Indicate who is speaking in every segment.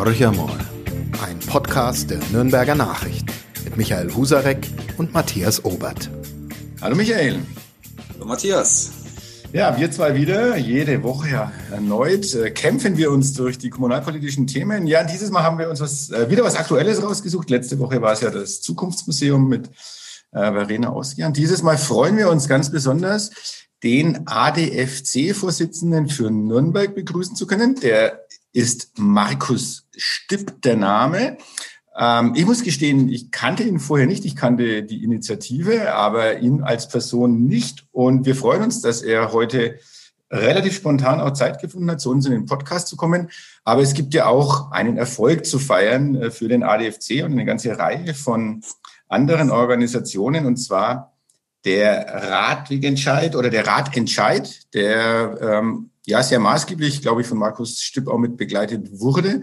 Speaker 1: Horcher mal, ein Podcast der Nürnberger Nachrichten mit Michael Husarek und Matthias Obert.
Speaker 2: Hallo Michael.
Speaker 3: Hallo Matthias.
Speaker 2: Ja, wir zwei wieder, jede Woche ja erneut, äh, kämpfen wir uns durch die kommunalpolitischen Themen. Ja, dieses Mal haben wir uns was, äh, wieder was Aktuelles rausgesucht. Letzte Woche war es ja das Zukunftsmuseum mit äh, Verena Oskian. Dieses Mal freuen wir uns ganz besonders, den ADFC-Vorsitzenden für Nürnberg begrüßen zu können. Der ist Markus Stipp der Name. Ähm, ich muss gestehen, ich kannte ihn vorher nicht. Ich kannte die Initiative, aber ihn als Person nicht. Und wir freuen uns, dass er heute relativ spontan auch Zeit gefunden hat, zu uns in den Podcast zu kommen. Aber es gibt ja auch einen Erfolg zu feiern äh, für den ADFC und eine ganze Reihe von anderen Organisationen. Und zwar der Radwegentscheid oder der Ratentscheid, der ähm, ja sehr maßgeblich, glaube ich, von Markus Stipp auch mit begleitet wurde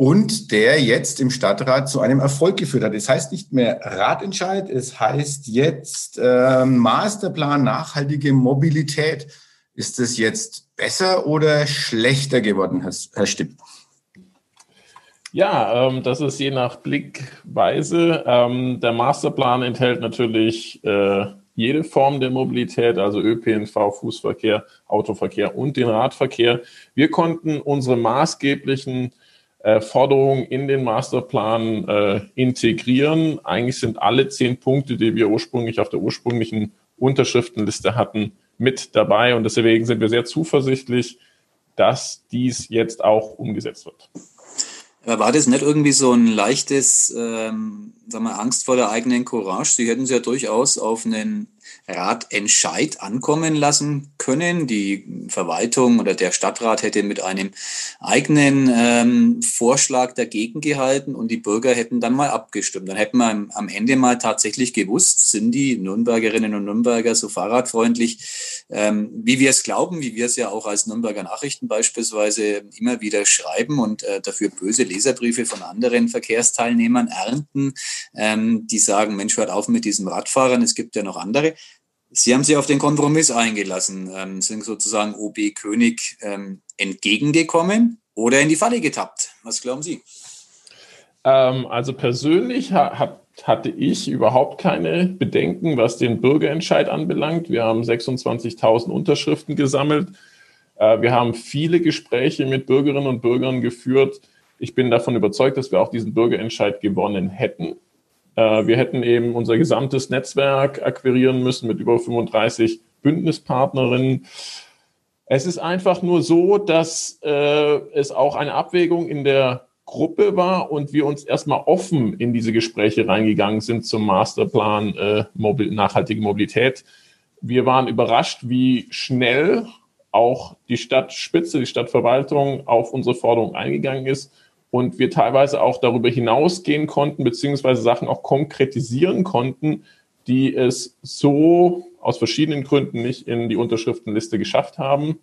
Speaker 2: und der jetzt im Stadtrat zu einem Erfolg geführt hat. Es heißt nicht mehr Ratentscheid, es heißt jetzt äh, Masterplan nachhaltige Mobilität. Ist es jetzt besser oder schlechter geworden, Herr, Herr Stipp?
Speaker 4: Ja, ähm, das ist je nach Blickweise. Ähm, der Masterplan enthält natürlich äh, jede Form der Mobilität, also ÖPNV, Fußverkehr, Autoverkehr und den Radverkehr. Wir konnten unsere maßgeblichen äh, Forderungen in den Masterplan äh, integrieren. Eigentlich sind alle zehn Punkte, die wir ursprünglich auf der ursprünglichen Unterschriftenliste hatten, mit dabei. Und deswegen sind wir sehr zuversichtlich, dass dies jetzt auch umgesetzt wird.
Speaker 3: War das nicht irgendwie so ein leichtes, ähm, sagen wir, Angst vor der eigenen Courage? Sie hätten es ja durchaus auf einen Ratentscheid ankommen lassen können. Die Verwaltung oder der Stadtrat hätte mit einem eigenen ähm, Vorschlag dagegen gehalten und die Bürger hätten dann mal abgestimmt. Dann hätten wir am Ende mal tatsächlich gewusst, sind die Nürnbergerinnen und Nürnberger so fahrradfreundlich, ähm, wie wir es glauben, wie wir es ja auch als Nürnberger Nachrichten beispielsweise immer wieder schreiben und äh, dafür böse Leserbriefe von anderen Verkehrsteilnehmern ernten, ähm, die sagen, Mensch, hört auf mit diesem Radfahrern, es gibt ja noch andere. Sie haben sich auf den Kompromiss eingelassen, ähm, sind sozusagen OB König ähm, entgegengekommen oder in die Falle getappt. Was glauben Sie?
Speaker 4: Ähm, also persönlich hat, hatte ich überhaupt keine Bedenken, was den Bürgerentscheid anbelangt. Wir haben 26.000 Unterschriften gesammelt. Äh, wir haben viele Gespräche mit Bürgerinnen und Bürgern geführt. Ich bin davon überzeugt, dass wir auch diesen Bürgerentscheid gewonnen hätten. Äh, wir hätten eben unser gesamtes Netzwerk akquirieren müssen mit über 35 Bündnispartnerinnen. Es ist einfach nur so, dass äh, es auch eine Abwägung in der Gruppe war und wir uns erstmal offen in diese Gespräche reingegangen sind zum Masterplan äh, nachhaltige Mobilität. Wir waren überrascht, wie schnell auch die Stadtspitze, die Stadtverwaltung auf unsere Forderung eingegangen ist und wir teilweise auch darüber hinausgehen konnten, beziehungsweise Sachen auch konkretisieren konnten, die es so aus verschiedenen Gründen nicht in die Unterschriftenliste geschafft haben.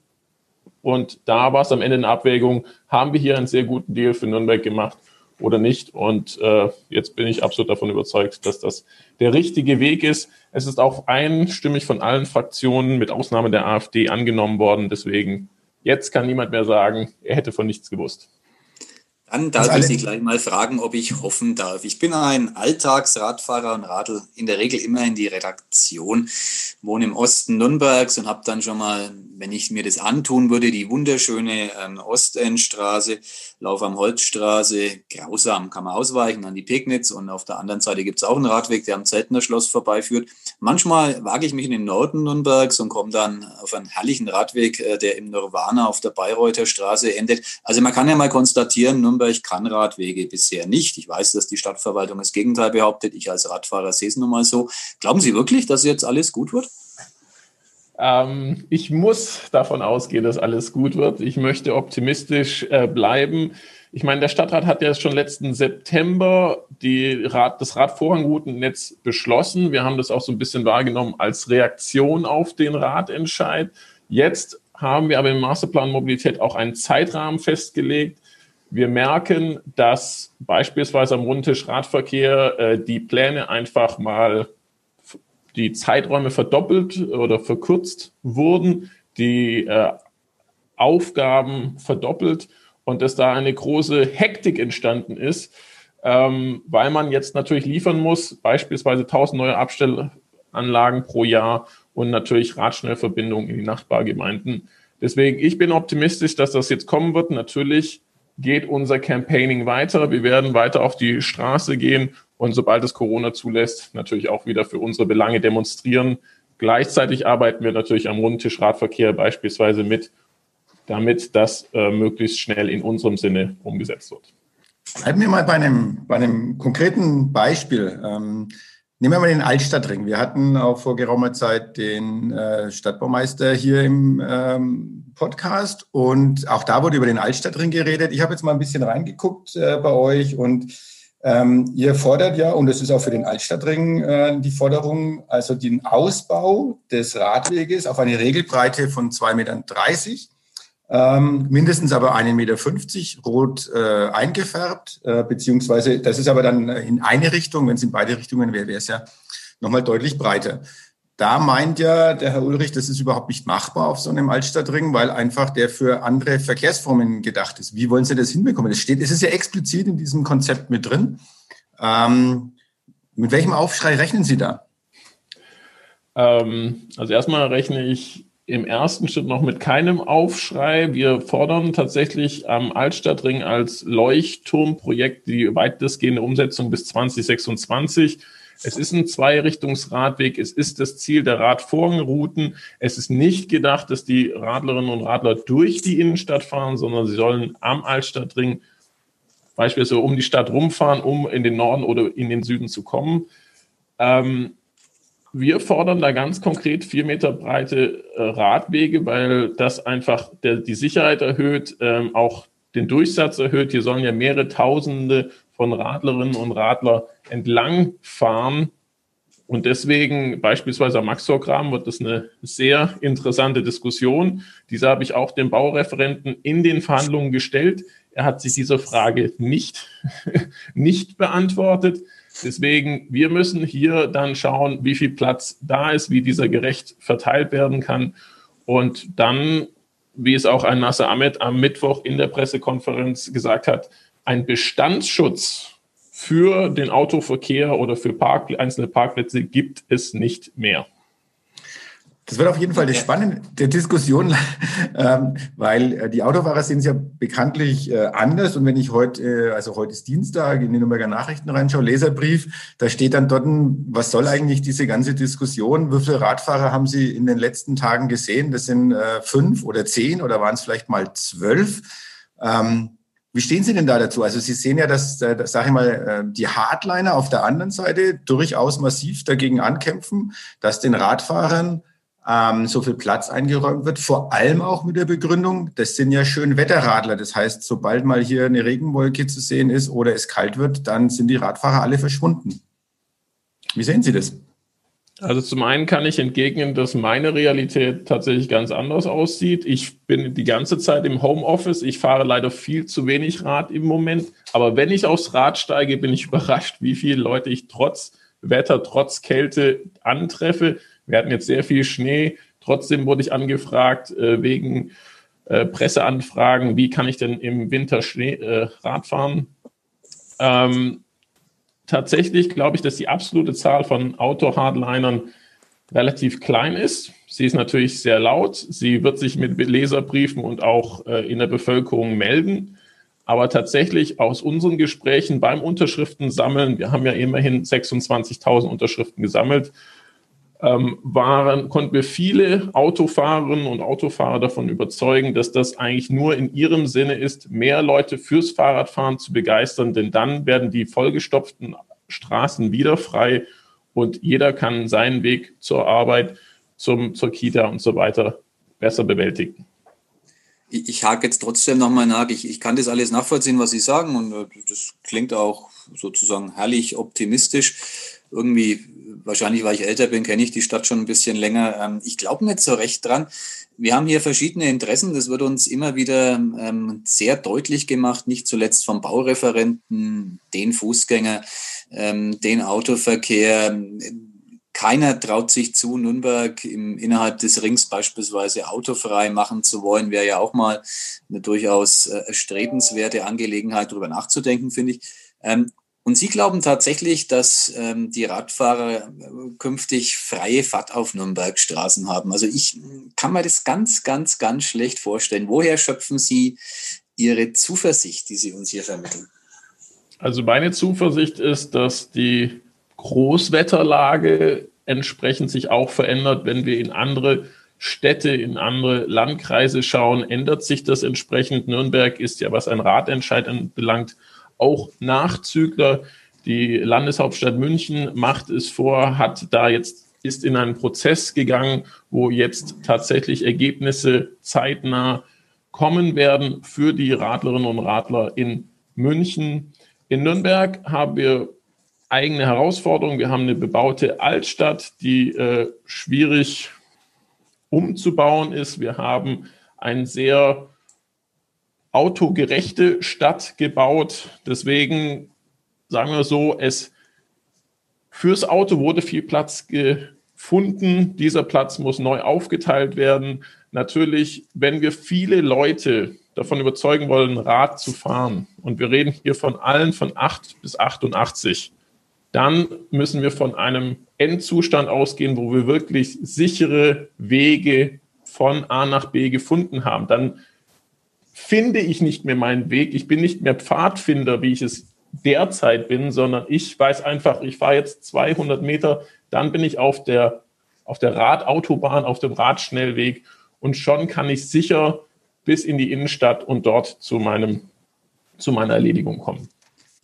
Speaker 4: Und da war es am Ende eine Abwägung, haben wir hier einen sehr guten Deal für Nürnberg gemacht oder nicht? Und äh, jetzt bin ich absolut davon überzeugt, dass das der richtige Weg ist. Es ist auch einstimmig von allen Fraktionen mit Ausnahme der AfD angenommen worden. Deswegen, jetzt kann niemand mehr sagen, er hätte von nichts gewusst.
Speaker 3: Dann darf ich Sie gleich mal fragen, ob ich hoffen darf. Ich bin ein Alltagsradfahrer und radel in der Regel immer in die Redaktion, wohne im Osten Nürnbergs und habe dann schon mal, wenn ich mir das antun würde, die wunderschöne ähm, Ostendstraße, Lauf am Holzstraße, grausam, kann man ausweichen an die Pegnitz und auf der anderen Seite gibt es auch einen Radweg, der am Zeltner Schloss vorbeiführt. Manchmal wage ich mich in den Norden Nürnbergs und komme dann auf einen herrlichen Radweg, äh, der im Nirvana auf der Bayreuther Straße endet. Also man kann ja mal konstatieren, Nürnberg kann Radwege bisher nicht. Ich weiß, dass die Stadtverwaltung das Gegenteil behauptet. Ich als Radfahrer sehe es nun mal so. Glauben Sie wirklich, dass jetzt alles gut wird?
Speaker 4: Ähm, ich muss davon ausgehen, dass alles gut wird. Ich möchte optimistisch äh, bleiben. Ich meine, der Stadtrat hat ja schon letzten September die Rad, das Radvorhangroutennetz beschlossen. Wir haben das auch so ein bisschen wahrgenommen als Reaktion auf den Ratentscheid. Jetzt haben wir aber im Masterplan Mobilität auch einen Zeitrahmen festgelegt. Wir merken, dass beispielsweise am Rundtisch Radverkehr äh, die Pläne einfach mal die Zeiträume verdoppelt oder verkürzt wurden, die äh, Aufgaben verdoppelt und dass da eine große Hektik entstanden ist, ähm, weil man jetzt natürlich liefern muss, beispielsweise 1000 neue Abstellanlagen pro Jahr und natürlich Radschnellverbindungen in die Nachbargemeinden. Deswegen, ich bin optimistisch, dass das jetzt kommen wird. Natürlich geht unser Campaigning weiter. Wir werden weiter auf die Straße gehen und sobald es Corona zulässt, natürlich auch wieder für unsere Belange demonstrieren. Gleichzeitig arbeiten wir natürlich am Rundtisch Radverkehr beispielsweise mit, damit das äh, möglichst schnell in unserem Sinne umgesetzt wird.
Speaker 2: Bleiben wir mal bei einem, bei einem konkreten Beispiel. Ähm, nehmen wir mal den Altstadtring. Wir hatten auch vor geraumer Zeit den äh, Stadtbaumeister hier im ähm, Podcast und auch da wurde über den Altstadtring geredet. Ich habe jetzt mal ein bisschen reingeguckt äh, bei euch und ähm, ihr fordert ja, und das ist auch für den Altstadtring äh, die Forderung, also den Ausbau des Radweges auf eine Regelbreite von 2,30 Metern ähm, mindestens aber 1,50 Meter rot äh, eingefärbt, äh, beziehungsweise das ist aber dann in eine Richtung, wenn es in beide Richtungen wäre, wäre es ja nochmal deutlich breiter. Da meint ja der Herr Ulrich, das ist überhaupt nicht machbar auf so einem Altstadtring, weil einfach der für andere Verkehrsformen gedacht ist. Wie wollen Sie das hinbekommen? Das steht, es ist ja explizit in diesem Konzept mit drin. Ähm, mit welchem Aufschrei rechnen Sie da?
Speaker 4: Ähm, also erstmal rechne ich im ersten Schritt noch mit keinem Aufschrei. Wir fordern tatsächlich am Altstadtring als Leuchtturmprojekt die weitestgehende Umsetzung bis 2026. Es ist ein Zweirichtungsradweg. Es ist das Ziel der Radvorrouten. Es ist nicht gedacht, dass die Radlerinnen und Radler durch die Innenstadt fahren, sondern sie sollen am Altstadtring beispielsweise um die Stadt rumfahren, um in den Norden oder in den Süden zu kommen. Ähm, wir fordern da ganz konkret vier Meter breite äh, Radwege, weil das einfach der, die Sicherheit erhöht, ähm, auch den Durchsatz erhöht. Hier sollen ja mehrere Tausende von Radlerinnen und Radler entlang fahren. Und deswegen beispielsweise am Maxor-Graben wird das eine sehr interessante Diskussion. Diese habe ich auch dem Baureferenten in den Verhandlungen gestellt. Er hat sich diese Frage nicht, nicht beantwortet. Deswegen, wir müssen hier dann schauen, wie viel Platz da ist, wie dieser gerecht verteilt werden kann. Und dann, wie es auch ein Nasser Ahmed am Mittwoch in der Pressekonferenz gesagt hat, ein Bestandsschutz für den Autoverkehr oder für Park, einzelne Parkplätze gibt es nicht mehr.
Speaker 2: Das wird auf jeden Fall eine spannende Diskussion, ähm, weil äh, die Autofahrer sind ja bekanntlich äh, anders. Und wenn ich heute, äh, also heute ist Dienstag, in die Nürnberger Nachrichten reinschaue, Leserbrief, da steht dann dort, was soll eigentlich diese ganze Diskussion? Wie viele Radfahrer haben Sie in den letzten Tagen gesehen? Das sind fünf oder zehn oder waren es vielleicht mal zwölf? Ähm, wie stehen Sie denn da dazu? Also Sie sehen ja, dass, dass sage ich mal, die Hardliner auf der anderen Seite durchaus massiv dagegen ankämpfen, dass den Radfahrern ähm, so viel Platz eingeräumt wird, vor allem auch mit der Begründung, das sind ja schön Wetterradler. Das heißt, sobald mal hier eine Regenwolke zu sehen ist oder es kalt wird, dann sind die Radfahrer alle verschwunden. Wie sehen Sie das?
Speaker 4: Also zum einen kann ich entgegnen, dass meine Realität tatsächlich ganz anders aussieht. Ich bin die ganze Zeit im Homeoffice. Ich fahre leider viel zu wenig Rad im Moment. Aber wenn ich aufs Rad steige, bin ich überrascht, wie viele Leute ich trotz Wetter, trotz Kälte antreffe. Wir hatten jetzt sehr viel Schnee. Trotzdem wurde ich angefragt äh, wegen äh, Presseanfragen, wie kann ich denn im Winter Schnee, äh, Rad fahren. Ähm, tatsächlich glaube ich, dass die absolute Zahl von Auto-Hardlinern relativ klein ist. Sie ist natürlich sehr laut. Sie wird sich mit Leserbriefen und auch äh, in der Bevölkerung melden. Aber tatsächlich aus unseren Gesprächen beim Unterschriften sammeln, wir haben ja immerhin 26.000 Unterschriften gesammelt, ähm, waren, konnten wir viele Autofahrerinnen und Autofahrer davon überzeugen, dass das eigentlich nur in ihrem Sinne ist, mehr Leute fürs Fahrradfahren zu begeistern, denn dann werden die vollgestopften Straßen wieder frei und jeder kann seinen Weg zur Arbeit, zum, zur Kita und so weiter besser bewältigen.
Speaker 3: Ich, ich hake jetzt trotzdem nochmal nach. Ich, ich kann das alles nachvollziehen, was Sie sagen und äh, das klingt auch sozusagen herrlich optimistisch. Irgendwie wahrscheinlich, weil ich älter bin, kenne ich die Stadt schon ein bisschen länger. Ähm, ich glaube nicht so recht dran. Wir haben hier verschiedene Interessen. Das wird uns immer wieder ähm, sehr deutlich gemacht, nicht zuletzt vom Baureferenten, den Fußgänger, ähm, den Autoverkehr. keiner traut sich zu, Nürnberg im, innerhalb des Rings beispielsweise autofrei machen zu wollen. Wäre ja auch mal eine durchaus äh, erstrebenswerte Angelegenheit, darüber nachzudenken, finde ich. Und Sie glauben tatsächlich, dass ähm, die Radfahrer äh, künftig freie Fahrt auf Nürnbergstraßen haben? Also ich kann mir das ganz, ganz, ganz schlecht vorstellen. Woher schöpfen Sie Ihre Zuversicht, die Sie uns hier vermitteln?
Speaker 4: Also meine Zuversicht ist, dass die Großwetterlage entsprechend sich auch verändert, wenn wir in andere Städte, in andere Landkreise schauen, ändert sich das entsprechend. Nürnberg ist ja, was ein Ratentscheid anbelangt, auch Nachzügler. Die Landeshauptstadt München macht es vor, hat da jetzt ist in einen Prozess gegangen, wo jetzt tatsächlich Ergebnisse zeitnah kommen werden für die Radlerinnen und Radler in München. In Nürnberg haben wir eigene Herausforderungen. Wir haben eine bebaute Altstadt, die äh, schwierig umzubauen ist. Wir haben ein sehr autogerechte Stadt gebaut. Deswegen sagen wir so, es fürs Auto wurde viel Platz gefunden. Dieser Platz muss neu aufgeteilt werden. Natürlich, wenn wir viele Leute davon überzeugen wollen, Rad zu fahren, und wir reden hier von allen von 8 bis 88, dann müssen wir von einem Endzustand ausgehen, wo wir wirklich sichere Wege von A nach B gefunden haben. Dann finde ich nicht mehr meinen Weg. Ich bin nicht mehr Pfadfinder, wie ich es derzeit bin, sondern ich weiß einfach, ich fahre jetzt 200 Meter, dann bin ich auf der, auf der Radautobahn, auf dem Radschnellweg und schon kann ich sicher bis in die Innenstadt und dort zu meinem, zu meiner Erledigung kommen.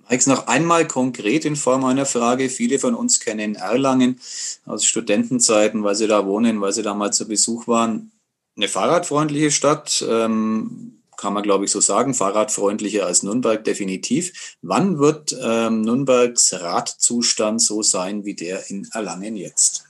Speaker 3: Alex, noch einmal konkret in Form einer Frage. Viele von uns kennen Erlangen aus Studentenzeiten, weil sie da wohnen, weil sie da mal zu Besuch waren. Eine fahrradfreundliche Stadt, ähm, kann man, glaube ich, so sagen, fahrradfreundlicher als Nürnberg definitiv. Wann wird ähm, Nürnbergs Radzustand so sein wie der in Erlangen jetzt?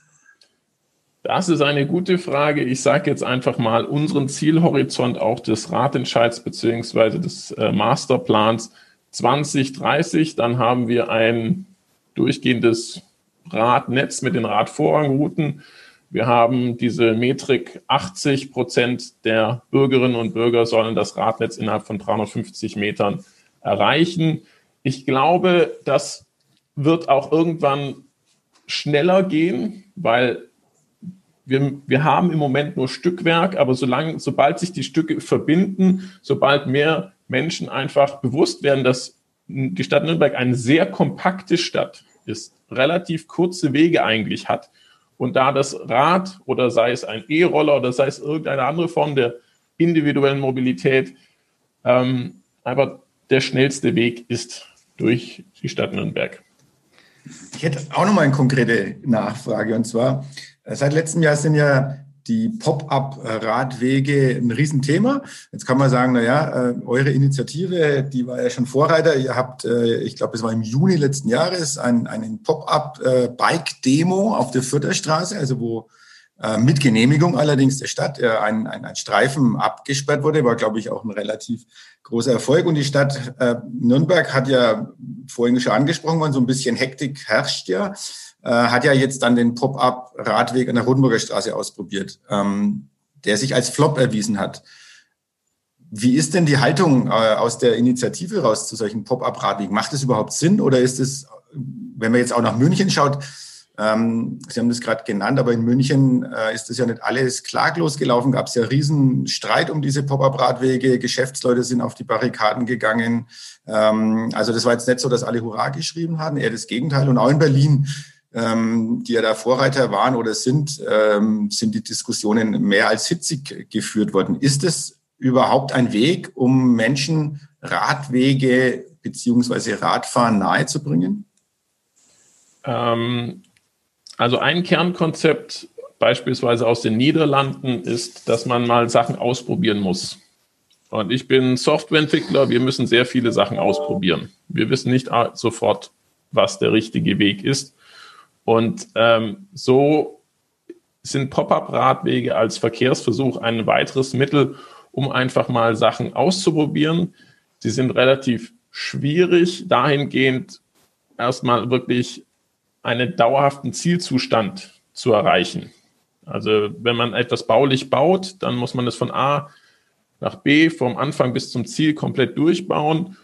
Speaker 4: Das ist eine gute Frage. Ich sage jetzt einfach mal unseren Zielhorizont auch des Ratentscheids beziehungsweise des äh, Masterplans 2030. Dann haben wir ein durchgehendes Radnetz mit den Radvorrangrouten wir haben diese Metrik, 80 Prozent der Bürgerinnen und Bürger sollen das Radnetz innerhalb von 350 Metern erreichen. Ich glaube, das wird auch irgendwann schneller gehen, weil wir, wir haben im Moment nur Stückwerk, aber solange, sobald sich die Stücke verbinden, sobald mehr Menschen einfach bewusst werden, dass die Stadt Nürnberg eine sehr kompakte Stadt ist, relativ kurze Wege eigentlich hat, und da das Rad oder sei es ein E-Roller oder sei es irgendeine andere Form der individuellen Mobilität ähm, einfach der schnellste Weg ist durch die Stadt Nürnberg.
Speaker 2: Ich hätte auch noch mal eine konkrete Nachfrage und zwar äh, seit letztem Jahr sind ja die Pop-up-Radwege ein Riesenthema. Jetzt kann man sagen, na ja, äh, eure Initiative, die war ja schon Vorreiter. Ihr habt, äh, ich glaube, es war im Juni letzten Jahres, ein, einen Pop-up-Bike-Demo auf der Fürtherstraße, also wo äh, mit Genehmigung allerdings der Stadt ein, ein, ein Streifen abgesperrt wurde, war, glaube ich, auch ein relativ großer Erfolg. Und die Stadt Nürnberg hat ja vorhin schon angesprochen worden, so ein bisschen Hektik herrscht ja. Äh, hat ja jetzt dann den Pop-up-Radweg an der Rodenburger Straße ausprobiert, ähm, der sich als Flop erwiesen hat. Wie ist denn die Haltung äh, aus der Initiative raus zu solchen Pop-up-Radwegen? Macht es überhaupt Sinn oder ist es, wenn man jetzt auch nach München schaut, ähm, Sie haben das gerade genannt, aber in München äh, ist das ja nicht alles klaglos gelaufen. Gab es ja riesen Streit um diese Pop-up-Radwege. Geschäftsleute sind auf die Barrikaden gegangen. Ähm, also das war jetzt nicht so, dass alle Hurra geschrieben haben, eher das Gegenteil. Und auch in Berlin ähm, die ja da Vorreiter waren oder sind, ähm, sind die Diskussionen mehr als hitzig geführt worden. Ist es überhaupt ein Weg, um Menschen Radwege beziehungsweise Radfahren nahezubringen?
Speaker 4: Ähm, also ein Kernkonzept beispielsweise aus den Niederlanden ist, dass man mal Sachen ausprobieren muss. Und ich bin Softwareentwickler, wir müssen sehr viele Sachen ausprobieren. Wir wissen nicht sofort, was der richtige Weg ist. Und ähm, so sind Pop-up-Radwege als Verkehrsversuch ein weiteres Mittel, um einfach mal Sachen auszuprobieren. Sie sind relativ schwierig, dahingehend erstmal wirklich einen dauerhaften Zielzustand zu erreichen. Also wenn man etwas baulich baut, dann muss man es von A nach B vom Anfang bis zum Ziel komplett durchbauen.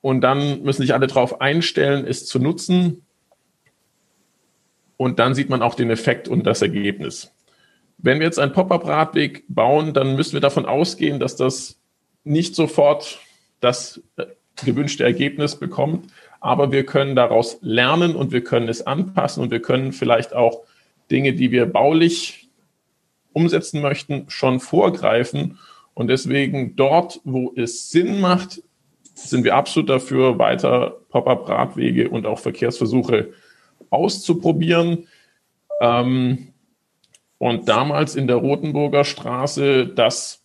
Speaker 4: Und dann müssen sich alle darauf einstellen, es zu nutzen. Und dann sieht man auch den Effekt und das Ergebnis. Wenn wir jetzt einen Pop-up-Radweg bauen, dann müssen wir davon ausgehen, dass das nicht sofort das äh, gewünschte Ergebnis bekommt, aber wir können daraus lernen und wir können es anpassen und wir können vielleicht auch Dinge, die wir baulich umsetzen möchten, schon vorgreifen. Und deswegen dort, wo es Sinn macht, sind wir absolut dafür, weiter Pop-up-Radwege und auch Verkehrsversuche auszuprobieren. Ähm, und damals in der Rotenburger Straße, das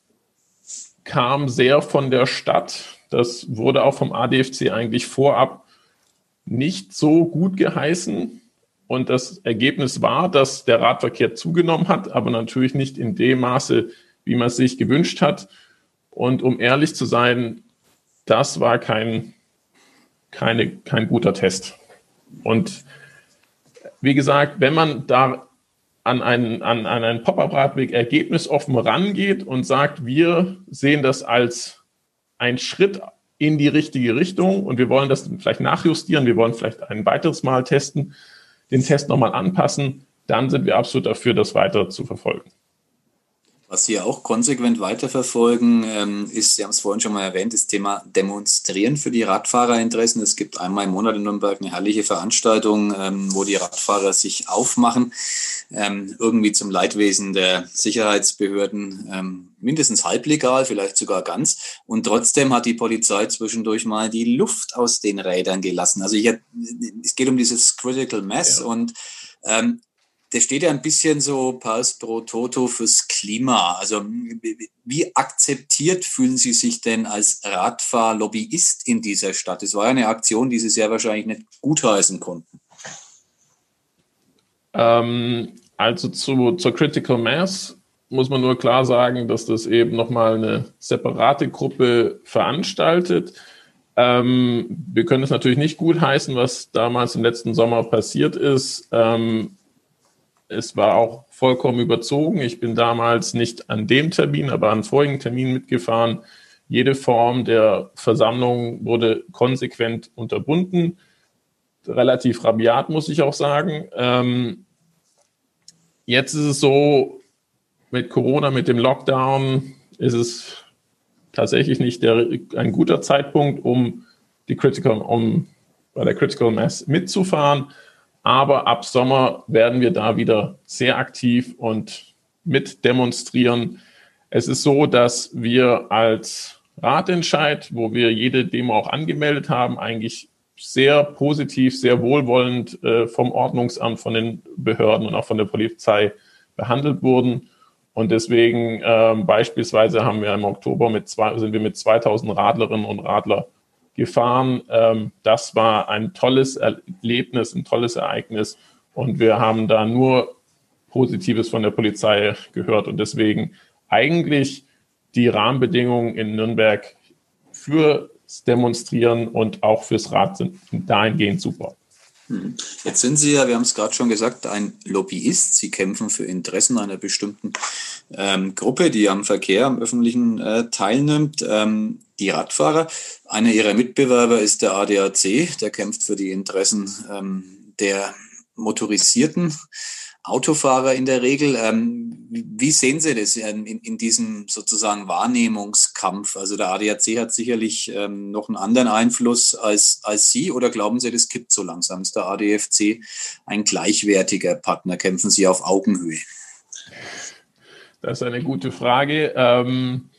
Speaker 4: kam sehr von der Stadt. Das wurde auch vom ADFC eigentlich vorab nicht so gut geheißen. Und das Ergebnis war, dass der Radverkehr zugenommen hat, aber natürlich nicht in dem Maße, wie man es sich gewünscht hat. Und um ehrlich zu sein, das war kein, keine, kein guter Test. Und wie gesagt, wenn man da an einen, an, an einen Pop-up-Radweg ergebnisoffen rangeht und sagt, wir sehen das als ein Schritt in die richtige Richtung und wir wollen das vielleicht nachjustieren, wir wollen vielleicht ein weiteres Mal testen, den Test nochmal anpassen, dann sind wir absolut dafür, das weiter zu verfolgen.
Speaker 3: Was Sie auch konsequent weiterverfolgen, ähm, ist, Sie haben es vorhin schon mal erwähnt, das Thema Demonstrieren für die Radfahrerinteressen. Es gibt einmal im Monat in Nürnberg eine herrliche Veranstaltung, ähm, wo die Radfahrer sich aufmachen, ähm, irgendwie zum Leidwesen der Sicherheitsbehörden, mindestens halblegal, vielleicht sogar ganz. Und trotzdem hat die Polizei zwischendurch mal die Luft aus den Rädern gelassen. Also ich, es geht um dieses Critical Mass ja. und ähm, der steht ja ein bisschen so Pars pro Toto fürs Klima. Also wie akzeptiert fühlen Sie sich denn als Radfahrlobbyist in dieser Stadt? Es war ja eine Aktion, die Sie sehr wahrscheinlich nicht gutheißen konnten.
Speaker 4: Ähm, also zu, zur Critical Mass muss man nur klar sagen, dass das eben nochmal eine separate Gruppe veranstaltet. Ähm, wir können es natürlich nicht gutheißen, was damals im letzten Sommer passiert ist. Ähm, es war auch vollkommen überzogen. Ich bin damals nicht an dem Termin, aber an vorigen Termin mitgefahren. Jede Form der Versammlung wurde konsequent unterbunden. Relativ rabiat, muss ich auch sagen. Ähm, jetzt ist es so, mit Corona, mit dem Lockdown, ist es tatsächlich nicht der, ein guter Zeitpunkt, um die Critical, um bei der Critical Mass mitzufahren. Aber ab Sommer werden wir da wieder sehr aktiv und mit demonstrieren. Es ist so, dass wir als Ratentscheid, wo wir jede Demo auch angemeldet haben, eigentlich sehr positiv, sehr wohlwollend äh, vom Ordnungsamt, von den Behörden und auch von der Polizei behandelt wurden. Und deswegen äh, beispielsweise haben wir im Oktober mit zwei, sind wir mit 2000 Radlerinnen und Radlern gefahren. Ähm, das war ein tolles Erlebnis, ein tolles Ereignis und wir haben da nur Positives von der Polizei gehört und deswegen eigentlich die Rahmenbedingungen in Nürnberg fürs Demonstrieren und auch fürs Rad sind dahingehend super.
Speaker 3: Hm. Jetzt sind Sie ja, wir haben es gerade schon gesagt, ein Lobbyist. Sie kämpfen für Interessen einer bestimmten ähm, Gruppe, die am Verkehr, am öffentlichen äh, teilnimmt. Ähm, die Radfahrer. Einer ihrer Mitbewerber ist der ADAC, der kämpft für die Interessen ähm, der motorisierten Autofahrer in der Regel. Ähm, wie sehen Sie das in, in, diesem sozusagen Wahrnehmungskampf? Also der ADAC hat sicherlich ähm, noch einen anderen Einfluss als, als Sie oder glauben Sie, das kippt so langsam? Ist der ADFC ein gleichwertiger Partner? Kämpfen Sie auf Augenhöhe?
Speaker 4: Das ist eine gute Frage. Ähm,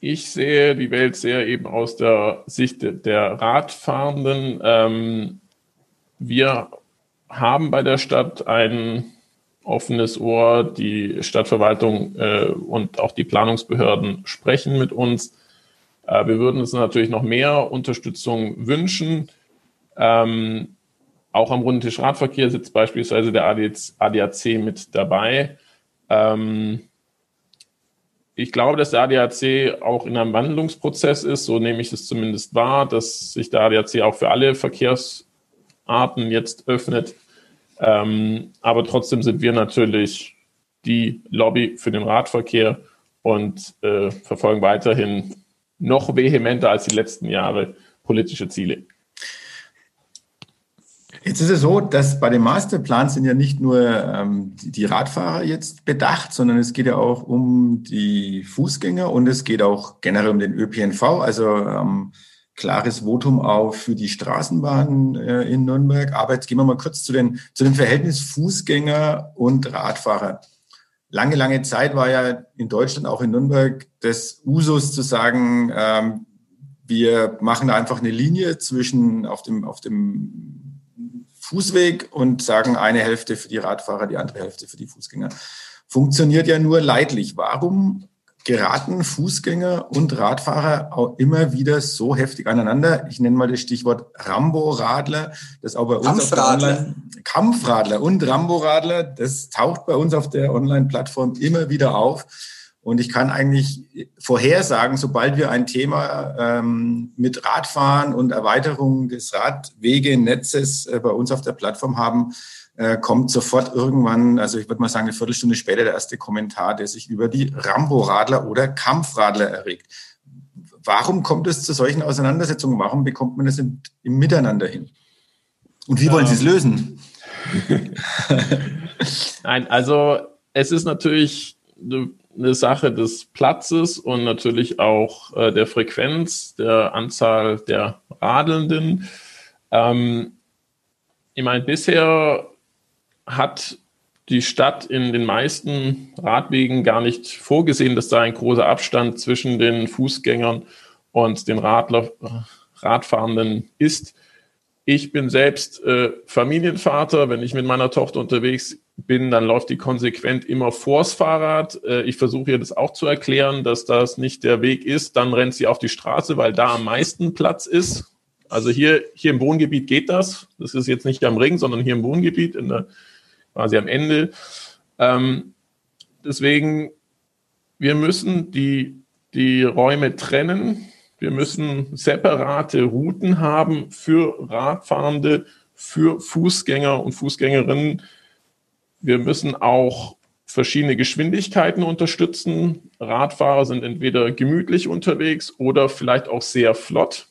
Speaker 4: ich sehe die Welt sehr eben aus der Sicht der Radfahrenden. Ähm, wir haben bei der Stadt ein offenes Ohr. Die Stadtverwaltung äh, und auch die Planungsbehörden sprechen mit uns. Äh, wir würden uns natürlich noch mehr Unterstützung wünschen. Ähm, auch am runden Tisch Radverkehr sitzt beispielsweise der ADAC mit dabei. Ähm, ich glaube, dass der ADAC auch in einem Wandlungsprozess ist, so nehme ich es zumindest wahr, dass sich der ADAC auch für alle Verkehrsarten jetzt öffnet. Ähm, aber trotzdem sind wir natürlich die Lobby für den Radverkehr und äh, verfolgen weiterhin noch vehementer als die letzten Jahre politische Ziele.
Speaker 2: Jetzt ist es so, dass bei dem Masterplan sind ja nicht nur ähm, die, die, Radfahrer jetzt bedacht, sondern es geht ja auch um die Fußgänger und es geht auch generell um den ÖPNV. Also ähm, klares Votum auch für die Straßenbahn äh, in Nürnberg. Aber jetzt gehen wir mal kurz zu, den, zu dem Verhältnis Fußgänger und Radfahrer. Lange, lange Zeit war ja in Deutschland, auch in Nürnberg, das Usus zu sagen, ähm, wir machen einfach eine Linie zwischen auf dem, auf dem Fußweg und sagen eine Hälfte für die Radfahrer, die andere Hälfte für die Fußgänger. Funktioniert ja nur leidlich. Warum geraten Fußgänger und Radfahrer auch immer wieder so heftig aneinander. Ich nenne mal das Stichwort Rambo-Radler, das auch bei uns auf der Online Kampfradler und Rambo-Radler, das taucht bei uns auf der Online-Plattform immer wieder auf. Und ich kann eigentlich vorhersagen, sobald wir ein Thema ähm, mit Radfahren und Erweiterung des Radwegenetzes äh, bei uns auf der Plattform haben, kommt sofort irgendwann, also ich würde mal sagen, eine Viertelstunde später der erste Kommentar, der sich über die Rambo-Radler oder Kampfradler erregt. Warum kommt es zu solchen Auseinandersetzungen? Warum bekommt man das im, im Miteinander hin? Und wie wollen Sie es lösen?
Speaker 4: Nein, also es ist natürlich eine Sache des Platzes und natürlich auch äh, der Frequenz, der Anzahl der Radelnden. Ähm, ich meine, bisher hat die Stadt in den meisten Radwegen gar nicht vorgesehen, dass da ein großer Abstand zwischen den Fußgängern und den Radler, Radfahrenden ist. Ich bin selbst äh, Familienvater. Wenn ich mit meiner Tochter unterwegs bin, dann läuft die konsequent immer vors Fahrrad. Äh, ich versuche ihr das auch zu erklären, dass das nicht der Weg ist. Dann rennt sie auf die Straße, weil da am meisten Platz ist. Also hier, hier im Wohngebiet geht das. Das ist jetzt nicht am Ring, sondern hier im Wohngebiet in der quasi am Ende. Ähm, deswegen, wir müssen die, die Räume trennen. Wir müssen separate Routen haben für Radfahrende, für Fußgänger und Fußgängerinnen. Wir müssen auch verschiedene Geschwindigkeiten unterstützen. Radfahrer sind entweder gemütlich unterwegs oder vielleicht auch sehr flott.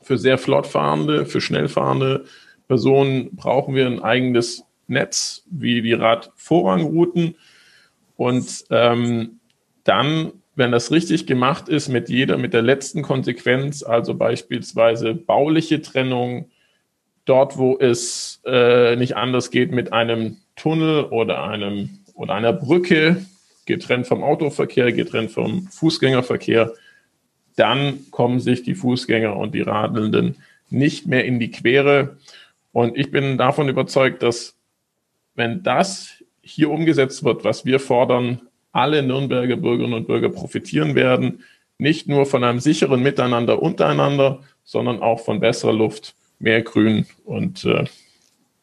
Speaker 4: Für sehr flott fahrende, für schnell fahrende Personen brauchen wir ein eigenes Netz wie die Radvorrangrouten. Und ähm, dann, wenn das richtig gemacht ist, mit jeder, mit der letzten Konsequenz, also beispielsweise bauliche Trennung, dort, wo es äh, nicht anders geht, mit einem Tunnel oder einem oder einer Brücke, getrennt vom Autoverkehr, getrennt vom Fußgängerverkehr, dann kommen sich die Fußgänger und die Radelnden nicht mehr in die Quere. Und ich bin davon überzeugt, dass wenn das hier umgesetzt wird, was wir fordern, alle Nürnberger Bürgerinnen und Bürger profitieren werden, nicht nur von einem sicheren Miteinander untereinander, sondern auch von besserer Luft, mehr Grün und äh,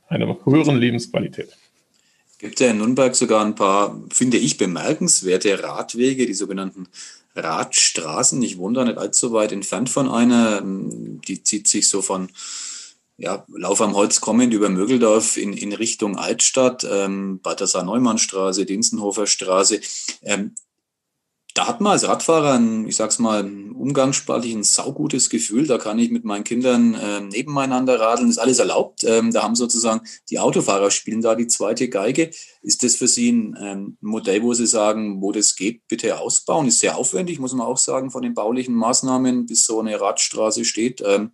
Speaker 4: einer höheren Lebensqualität.
Speaker 3: Gibt ja in Nürnberg sogar ein paar, finde ich, bemerkenswerte Radwege, die sogenannten Radstraßen. Ich wohne da nicht allzu weit entfernt von einer. Die zieht sich so von ja, Lauf am Holz kommend über Mögeldorf in, in Richtung Altstadt, ähm, Balthasar-Neumann-Straße, Dinsenhofer Straße. Ähm, da hat man als Radfahrer ein, ich sag's mal, umgangssprachlich ein saugutes Gefühl. Da kann ich mit meinen Kindern äh, nebeneinander radeln. ist alles erlaubt. Ähm, da haben sozusagen die Autofahrer spielen da die zweite Geige. Ist das für Sie ein ähm, Modell, wo Sie sagen, wo das geht, bitte ausbauen? Ist sehr aufwendig, muss man auch sagen, von den baulichen Maßnahmen, bis so eine Radstraße steht. Ähm,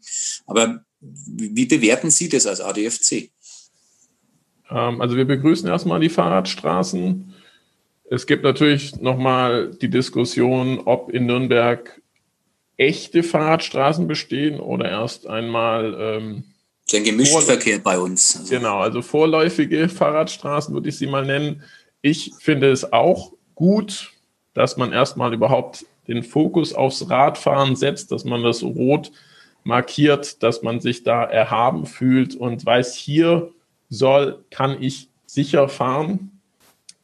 Speaker 3: aber wie bewerten Sie das als ADFC?
Speaker 4: Ähm, also wir begrüßen erstmal die Fahrradstraßen. Es gibt natürlich nochmal die Diskussion, ob in Nürnberg echte Fahrradstraßen bestehen oder erst einmal ähm,
Speaker 3: ein Gemischtverkehr bei uns.
Speaker 4: Also. Genau, also vorläufige Fahrradstraßen würde ich sie mal nennen. Ich finde es auch gut, dass man erstmal überhaupt den Fokus aufs Radfahren setzt, dass man das Rot markiert, dass man sich da erhaben fühlt und weiß, hier soll, kann ich sicher fahren.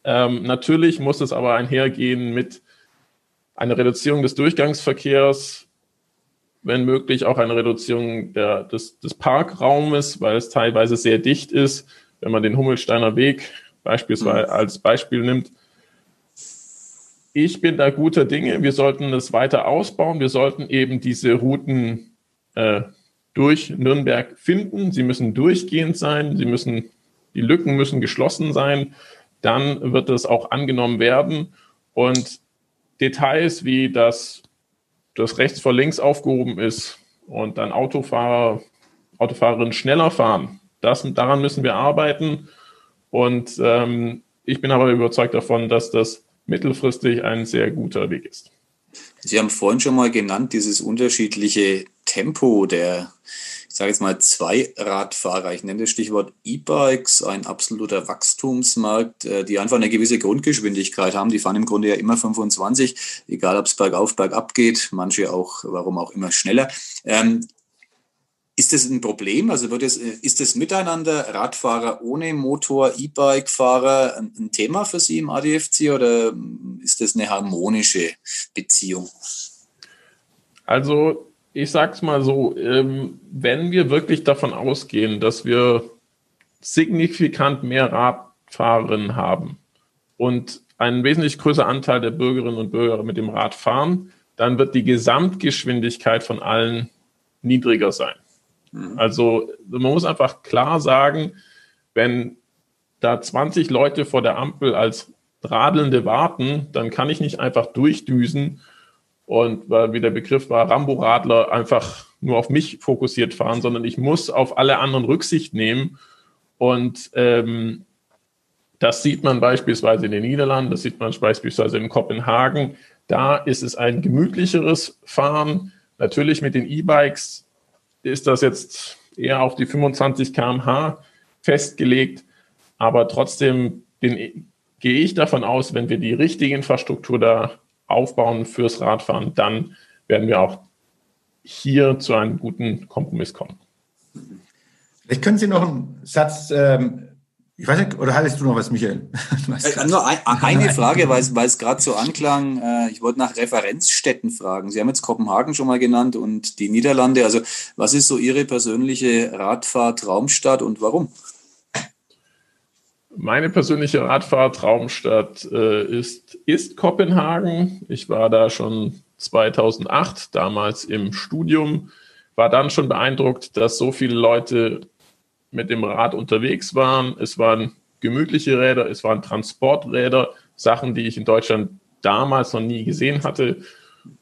Speaker 4: Ähm, natürlich muss es aber einhergehen mit einer Reduzierung des Durchgangsverkehrs, wenn möglich auch eine Reduzierung der, des, des Parkraumes, weil es teilweise sehr dicht ist. wenn man den Hummelsteiner Weg beispielsweise mhm. als Beispiel nimmt. Ich bin da guter Dinge. Wir sollten es weiter ausbauen. Wir sollten eben diese Routen äh, durch Nürnberg finden. Sie müssen durchgehend sein. Sie müssen, die Lücken müssen geschlossen sein. Dann wird es auch angenommen werden. Und Details wie, dass das rechts vor links aufgehoben ist und dann Autofahrer, Autofahrerinnen schneller fahren, das, daran müssen wir arbeiten. Und ähm, ich bin aber überzeugt davon, dass das mittelfristig ein sehr guter Weg ist.
Speaker 3: Sie haben vorhin schon mal genannt, dieses unterschiedliche Tempo der, ich sage jetzt mal, Zweiradfahrer. Ich nenne das Stichwort E-Bikes, ein absoluter Wachstumsmarkt, äh, die einfach eine gewisse Grundgeschwindigkeit haben. Die fahren im Grunde ja immer 25, egal ob es bergauf, bergab geht, manche auch, warum auch immer schneller. Ähm, ist das ein Problem? Also wird es, ist das Miteinander Radfahrer ohne Motor, E-Bike-Fahrer ein, ein, Thema für Sie im ADFC oder ist das eine harmonische Beziehung?
Speaker 4: Also ich sage es mal so, ähm, wenn wir wirklich davon ausgehen, dass wir signifikant mehr Radfahrerinnen haben und einen wesentlich größeren Anteil der Bürgerinnen und Bürger mit dem Rad fahren, dann wird die Gesamtgeschwindigkeit von allen niedriger sein. Mhm. Also man muss einfach klar sagen, wenn da 20 Leute vor der Ampel als Radelnde warten, dann kann ich nicht einfach durchdüsen und weil wie der Begriff war, Rambo-Radler einfach nur auf mich fokussiert fahren, sondern ich muss auf alle anderen Rücksicht nehmen. Und ähm, das sieht man beispielsweise in den Niederlanden, das sieht man beispielsweise in Kopenhagen. Da ist es ein gemütlicheres Fahren. Natürlich mit den E-Bikes ist das jetzt eher auf die 25 km/h festgelegt. Aber trotzdem bin, gehe ich davon aus, wenn wir die richtige Infrastruktur da aufbauen fürs Radfahren, dann werden wir auch hier zu einem guten Kompromiss kommen.
Speaker 2: Vielleicht können Sie noch einen Satz ähm, ich weiß nicht, oder hattest du noch was, Michael?
Speaker 3: Äh, nur ein, eine Frage, weil es, gerade so anklang. Äh, ich wollte nach Referenzstädten fragen. Sie haben jetzt Kopenhagen schon mal genannt und die Niederlande. Also was ist so Ihre persönliche Radfahrt-Traumstadt und warum?
Speaker 4: Meine persönliche Radfahrt-Traumstadt äh, ist, ist Kopenhagen. Ich war da schon 2008, damals im Studium, war dann schon beeindruckt, dass so viele Leute mit dem Rad unterwegs waren. Es waren gemütliche Räder, es waren Transporträder, Sachen, die ich in Deutschland damals noch nie gesehen hatte.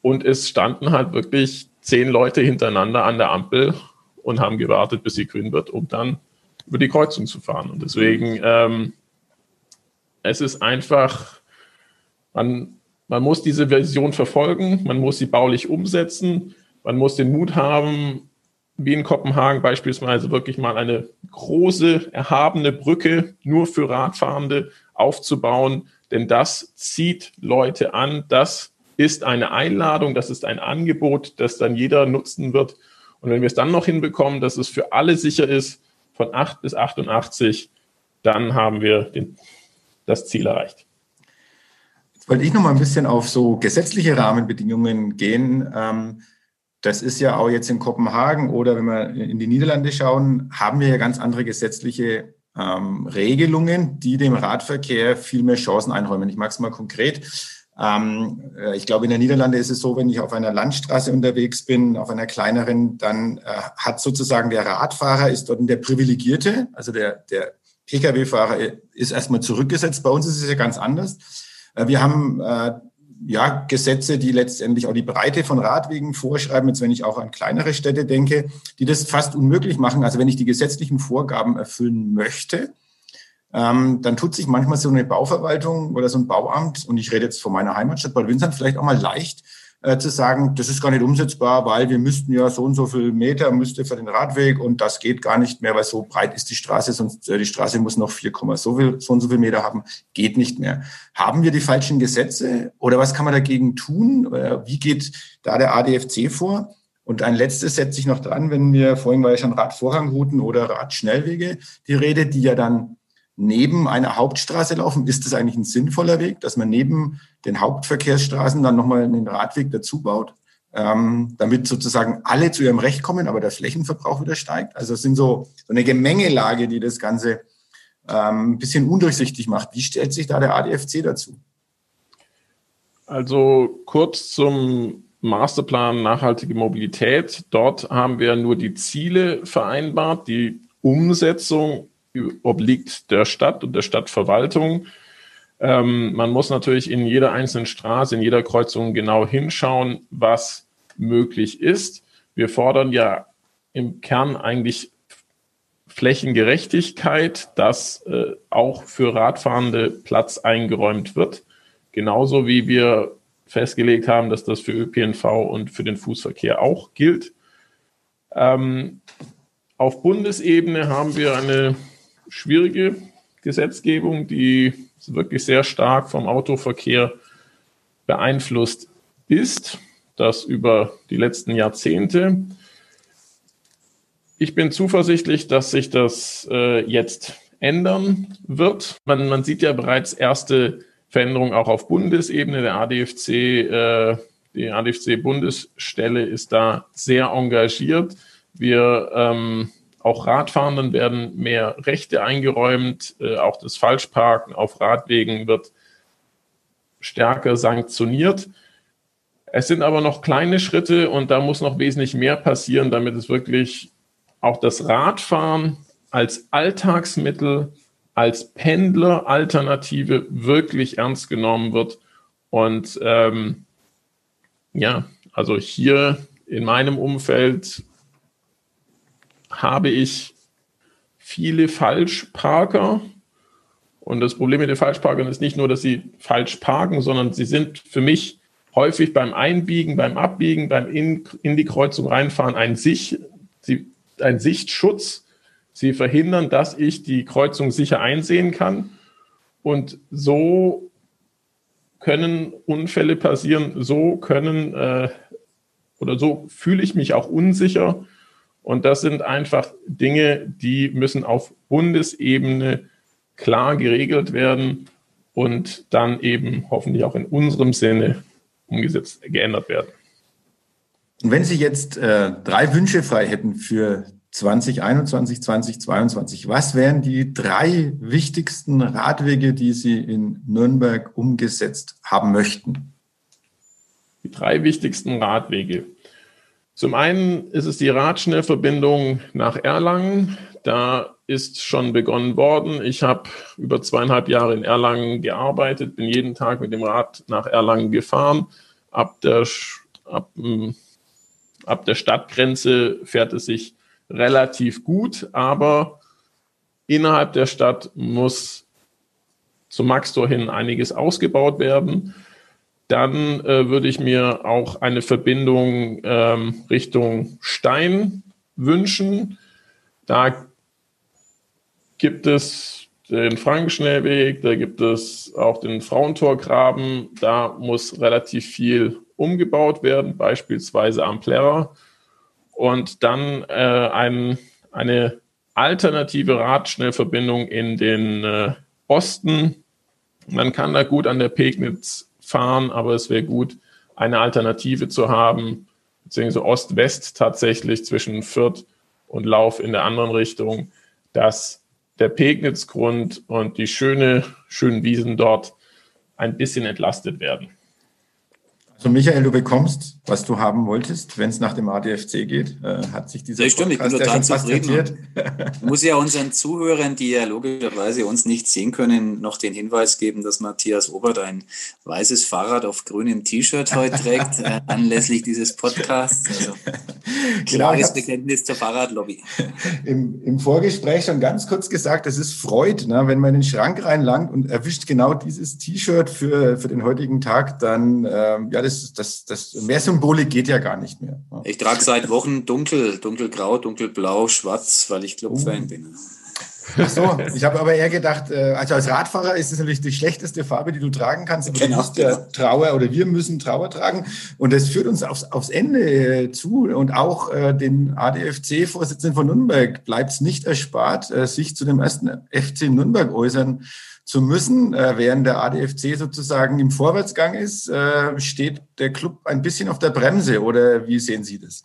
Speaker 4: Und es standen halt wirklich zehn Leute hintereinander an der Ampel und haben gewartet, bis sie grün wird, um dann über die Kreuzung zu fahren. Und deswegen, ähm, es ist einfach, man, man muss diese Version verfolgen, man muss sie baulich umsetzen, man muss den Mut haben, wie in Kopenhagen beispielsweise wirklich mal eine große, erhabene Brücke nur für Radfahrende aufzubauen, denn das zieht Leute an, das ist eine Einladung, das ist ein Angebot, das dann jeder nutzen wird. Und wenn wir es dann noch hinbekommen, dass es für alle sicher ist, von 8 bis 88, dann haben wir den, das Ziel erreicht.
Speaker 2: Jetzt wollte ich noch mal ein bisschen auf so gesetzliche Rahmenbedingungen gehen. Ähm, das ist ja auch jetzt in Kopenhagen oder wenn wir in die Niederlande schauen, haben wir ja ganz andere gesetzliche ähm, Regelungen, die dem Radverkehr viel mehr Chancen einräumen. Ich mache es mal konkret. Ähm, äh, ich glaube, in der Niederlande ist es so, wenn ich auf einer Landstraße unterwegs bin, auf einer kleineren, dann äh, hat sozusagen der Radfahrer ist dort der Privilegierte, also der, der Pkw-Fahrer ist erstmal zurückgesetzt. Bei uns ist es ja ganz anders. Äh, wir haben äh, ja, Gesetze, die letztendlich auch die Breite von Radwegen vorschreiben, jetzt wenn ich auch an kleinere Städte denke, die das fast unmöglich machen. Also wenn ich die gesetzlichen Vorgaben erfüllen möchte, ähm, dann tut sich manchmal so eine Bauverwaltung oder so ein Bauamt, und ich rede jetzt von meiner Heimatstadt Bad Windsheim, vielleicht auch mal leicht, äh, zu sagen, das ist gar nicht umsetzbar, weil wir müssten ja so und so viel Meter müsste für den Radweg und das geht gar nicht mehr, weil so breit ist die Straße, sonst äh, die Straße muss noch 4, so viel, so und so viel Meter haben, geht nicht mehr. Haben wir die falschen Gesetze oder was kann man dagegen tun? Äh, wie geht da der ADFC vor? Und ein letztes setze ich noch dran, wenn wir, vorhin war ja schon Radvorrangrouten oder Radschnellwege die Rede, die ja dann neben einer Hauptstraße laufen? Ist das eigentlich ein sinnvoller Weg, dass man neben den Hauptverkehrsstraßen dann nochmal einen Radweg dazu baut, ähm, damit sozusagen alle zu ihrem Recht kommen, aber der Flächenverbrauch wieder steigt? Also es sind so, so eine Gemengelage, die das Ganze ähm, ein bisschen undurchsichtig macht. Wie stellt sich da der ADFC dazu?
Speaker 4: Also kurz zum Masterplan nachhaltige Mobilität. Dort haben wir nur die Ziele vereinbart. Die Umsetzung obliegt der Stadt und der Stadtverwaltung. Ähm, man muss natürlich in jeder einzelnen Straße, in jeder Kreuzung genau hinschauen, was möglich ist. Wir fordern ja im Kern eigentlich Flächengerechtigkeit, dass äh, auch für Radfahrende Platz eingeräumt wird. Genauso wie wir festgelegt haben, dass das für ÖPNV und für den Fußverkehr auch gilt. Ähm, auf Bundesebene haben wir eine schwierige Gesetzgebung, die wirklich sehr stark vom Autoverkehr beeinflusst ist, das über die letzten Jahrzehnte. Ich bin zuversichtlich, dass sich das äh, jetzt ändern wird. Man, man sieht ja bereits erste Veränderungen auch auf Bundesebene. Der ADFC, äh, die ADFC-Bundesstelle ist da sehr engagiert. Wir ähm, auch Radfahrenden werden mehr Rechte eingeräumt. Äh, auch das Falschparken auf Radwegen wird stärker sanktioniert. Es sind aber noch kleine Schritte und da muss noch wesentlich mehr passieren, damit es wirklich auch das Radfahren als Alltagsmittel, als Pendleralternative wirklich ernst genommen wird. Und ähm, ja, also hier in meinem Umfeld habe ich viele Falschparker. Und das Problem mit den Falschparkern ist nicht nur, dass sie falsch parken, sondern sie sind für mich häufig beim Einbiegen, beim Abbiegen, beim in, in die Kreuzung reinfahren ein, Sich, sie, ein Sichtschutz. Sie verhindern, dass ich die Kreuzung sicher einsehen kann. Und so können Unfälle passieren, so können äh, oder so fühle ich mich auch unsicher und das sind einfach Dinge, die müssen auf Bundesebene klar geregelt werden und dann eben hoffentlich auch in unserem Sinne umgesetzt, geändert werden.
Speaker 2: Und wenn Sie jetzt äh, drei Wünsche frei hätten für 2021, 2022, was wären die drei wichtigsten Radwege, die Sie in Nürnberg umgesetzt haben möchten?
Speaker 4: Die drei wichtigsten Radwege. Zum einen ist es die Radschnellverbindung nach Erlangen. Da ist schon begonnen worden. Ich habe über zweieinhalb Jahre in Erlangen gearbeitet, bin jeden Tag mit dem Rad nach Erlangen gefahren. Ab der, ab, hm, ab der Stadtgrenze fährt es sich relativ gut, aber innerhalb der Stadt muss zum Maxtor hin einiges ausgebaut werden dann äh, würde ich mir auch eine Verbindung ähm, Richtung Stein wünschen. Da gibt es den Frankenschnellweg, da gibt es auch den Frauentorgraben. Da muss relativ viel umgebaut werden, beispielsweise am Plärrer. Und dann äh, ein, eine alternative Radschnellverbindung in den äh, Osten. Man kann da gut an der Pegnitz fahren, aber es wäre gut, eine Alternative zu haben, beziehungsweise Ost-West tatsächlich zwischen Fürth und Lauf in der anderen Richtung, dass der Pegnitzgrund und die schöne, schönen Wiesen dort ein bisschen entlastet werden.
Speaker 2: Also Michael, du bekommst, was du haben wolltest, wenn es nach dem ADFC geht. Äh, hat sich dieser
Speaker 3: das stimmt, Podcast ich bin total zufrieden. Ich muss ja unseren Zuhörern, die ja logischerweise uns nicht sehen können, noch den Hinweis geben, dass Matthias Obert ein weißes Fahrrad auf grünem T-Shirt heute trägt, äh, anlässlich dieses Podcasts. Also klares genau, Bekenntnis zur Fahrradlobby.
Speaker 2: Im, Im, Vorgespräch schon ganz kurz gesagt, es ist Freud, ne? wenn man in den Schrank reinlangt und erwischt genau dieses T-Shirt für, für den heutigen Tag, dann ähm, ja, das das, das, das, mehr Symbolik geht ja gar nicht mehr.
Speaker 3: Ich trage seit Wochen dunkel, dunkelgrau, dunkelblau, schwarz, weil ich Clubfan uh. bin.
Speaker 2: Ach so, ich habe aber eher gedacht, äh, also als Radfahrer ist es natürlich die schlechteste Farbe, die du tragen kannst. Aber genau, du musst ja Trauer oder wir müssen Trauer tragen. Und das führt uns aufs, aufs Ende äh, zu. Und auch äh, den ADFC-Vorsitzenden von Nürnberg bleibt es nicht erspart, äh, sich zu dem ersten FC Nürnberg äußern zu müssen. Äh, während der ADFC sozusagen im Vorwärtsgang ist, äh, steht der Club ein bisschen auf der Bremse oder wie sehen Sie das?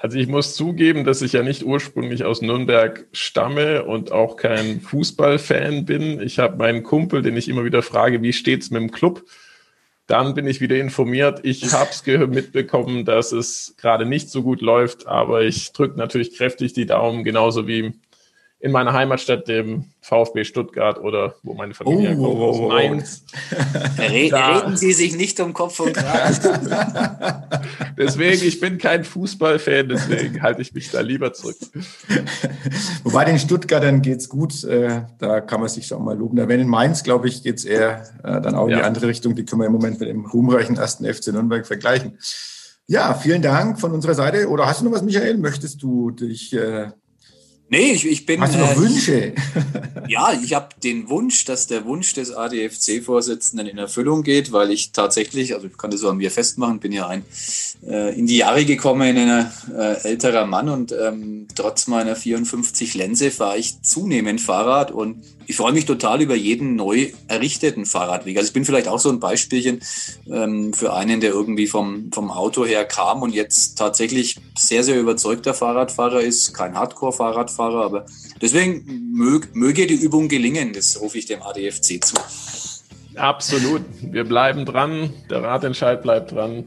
Speaker 4: Also ich muss zugeben, dass ich ja nicht ursprünglich aus Nürnberg stamme und auch kein Fußballfan bin. Ich habe meinen Kumpel, den ich immer wieder frage, wie steht's mit dem Club? Dann bin ich wieder informiert. Ich habe es mitbekommen, dass es gerade nicht so gut läuft, aber ich drücke natürlich kräftig die Daumen, genauso wie in meiner Heimatstadt, dem VfB Stuttgart oder wo meine Familie oh, kommt, aus Mainz.
Speaker 3: Re reden Sie sich nicht um Kopf und Kragen.
Speaker 4: deswegen, ich bin kein Fußballfan, deswegen halte ich mich da lieber zurück.
Speaker 2: Wobei den Stuttgartern geht es gut, äh, da kann man sich auch mal loben. Da wenn in Mainz, glaube ich, geht es eher äh, dann auch in ja. die andere Richtung. Die können wir im Moment mit dem ruhmreichen ersten FC Nürnberg vergleichen. Ja, vielen Dank von unserer Seite. Oder hast du noch was, Michael? Möchtest du dich äh,
Speaker 3: Nee, ich, ich bin.
Speaker 2: Hast du noch äh, Wünsche?
Speaker 3: ja, ich habe den Wunsch, dass der Wunsch des ADFC-Vorsitzenden in Erfüllung geht, weil ich tatsächlich, also ich kann das so an mir festmachen, bin ja ein äh, in die Jahre gekommener äh, älterer Mann und ähm, trotz meiner 54 Lense fahre ich zunehmend Fahrrad und ich freue mich total über jeden neu errichteten Fahrradweg. Also ich bin vielleicht auch so ein Beispielchen ähm, für einen, der irgendwie vom, vom Auto her kam und jetzt tatsächlich sehr, sehr überzeugter Fahrradfahrer ist, kein Hardcore-Fahrradfahrer, aber deswegen mög, möge die Übung gelingen, das rufe ich dem ADFC zu.
Speaker 4: Absolut. Wir bleiben dran, der Ratentscheid bleibt dran.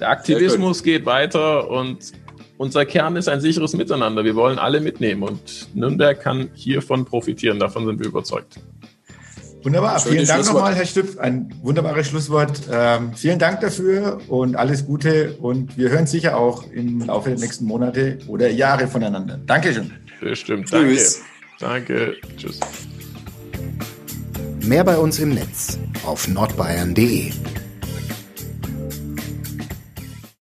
Speaker 4: Der Aktivismus geht weiter und unser Kern ist ein sicheres Miteinander. Wir wollen alle mitnehmen und Nürnberg kann hiervon profitieren. Davon sind wir überzeugt.
Speaker 2: Wunderbar. Vielen Dank nochmal, Herr Stüpf. Ein wunderbares Schlusswort. Ähm, vielen Dank dafür und alles Gute. Und wir hören sicher auch im Laufe der nächsten Monate oder Jahre voneinander. Dankeschön.
Speaker 4: Bestimmt. Tschüss. Danke. Danke. Tschüss.
Speaker 1: Mehr bei uns im Netz auf nordbayern.de.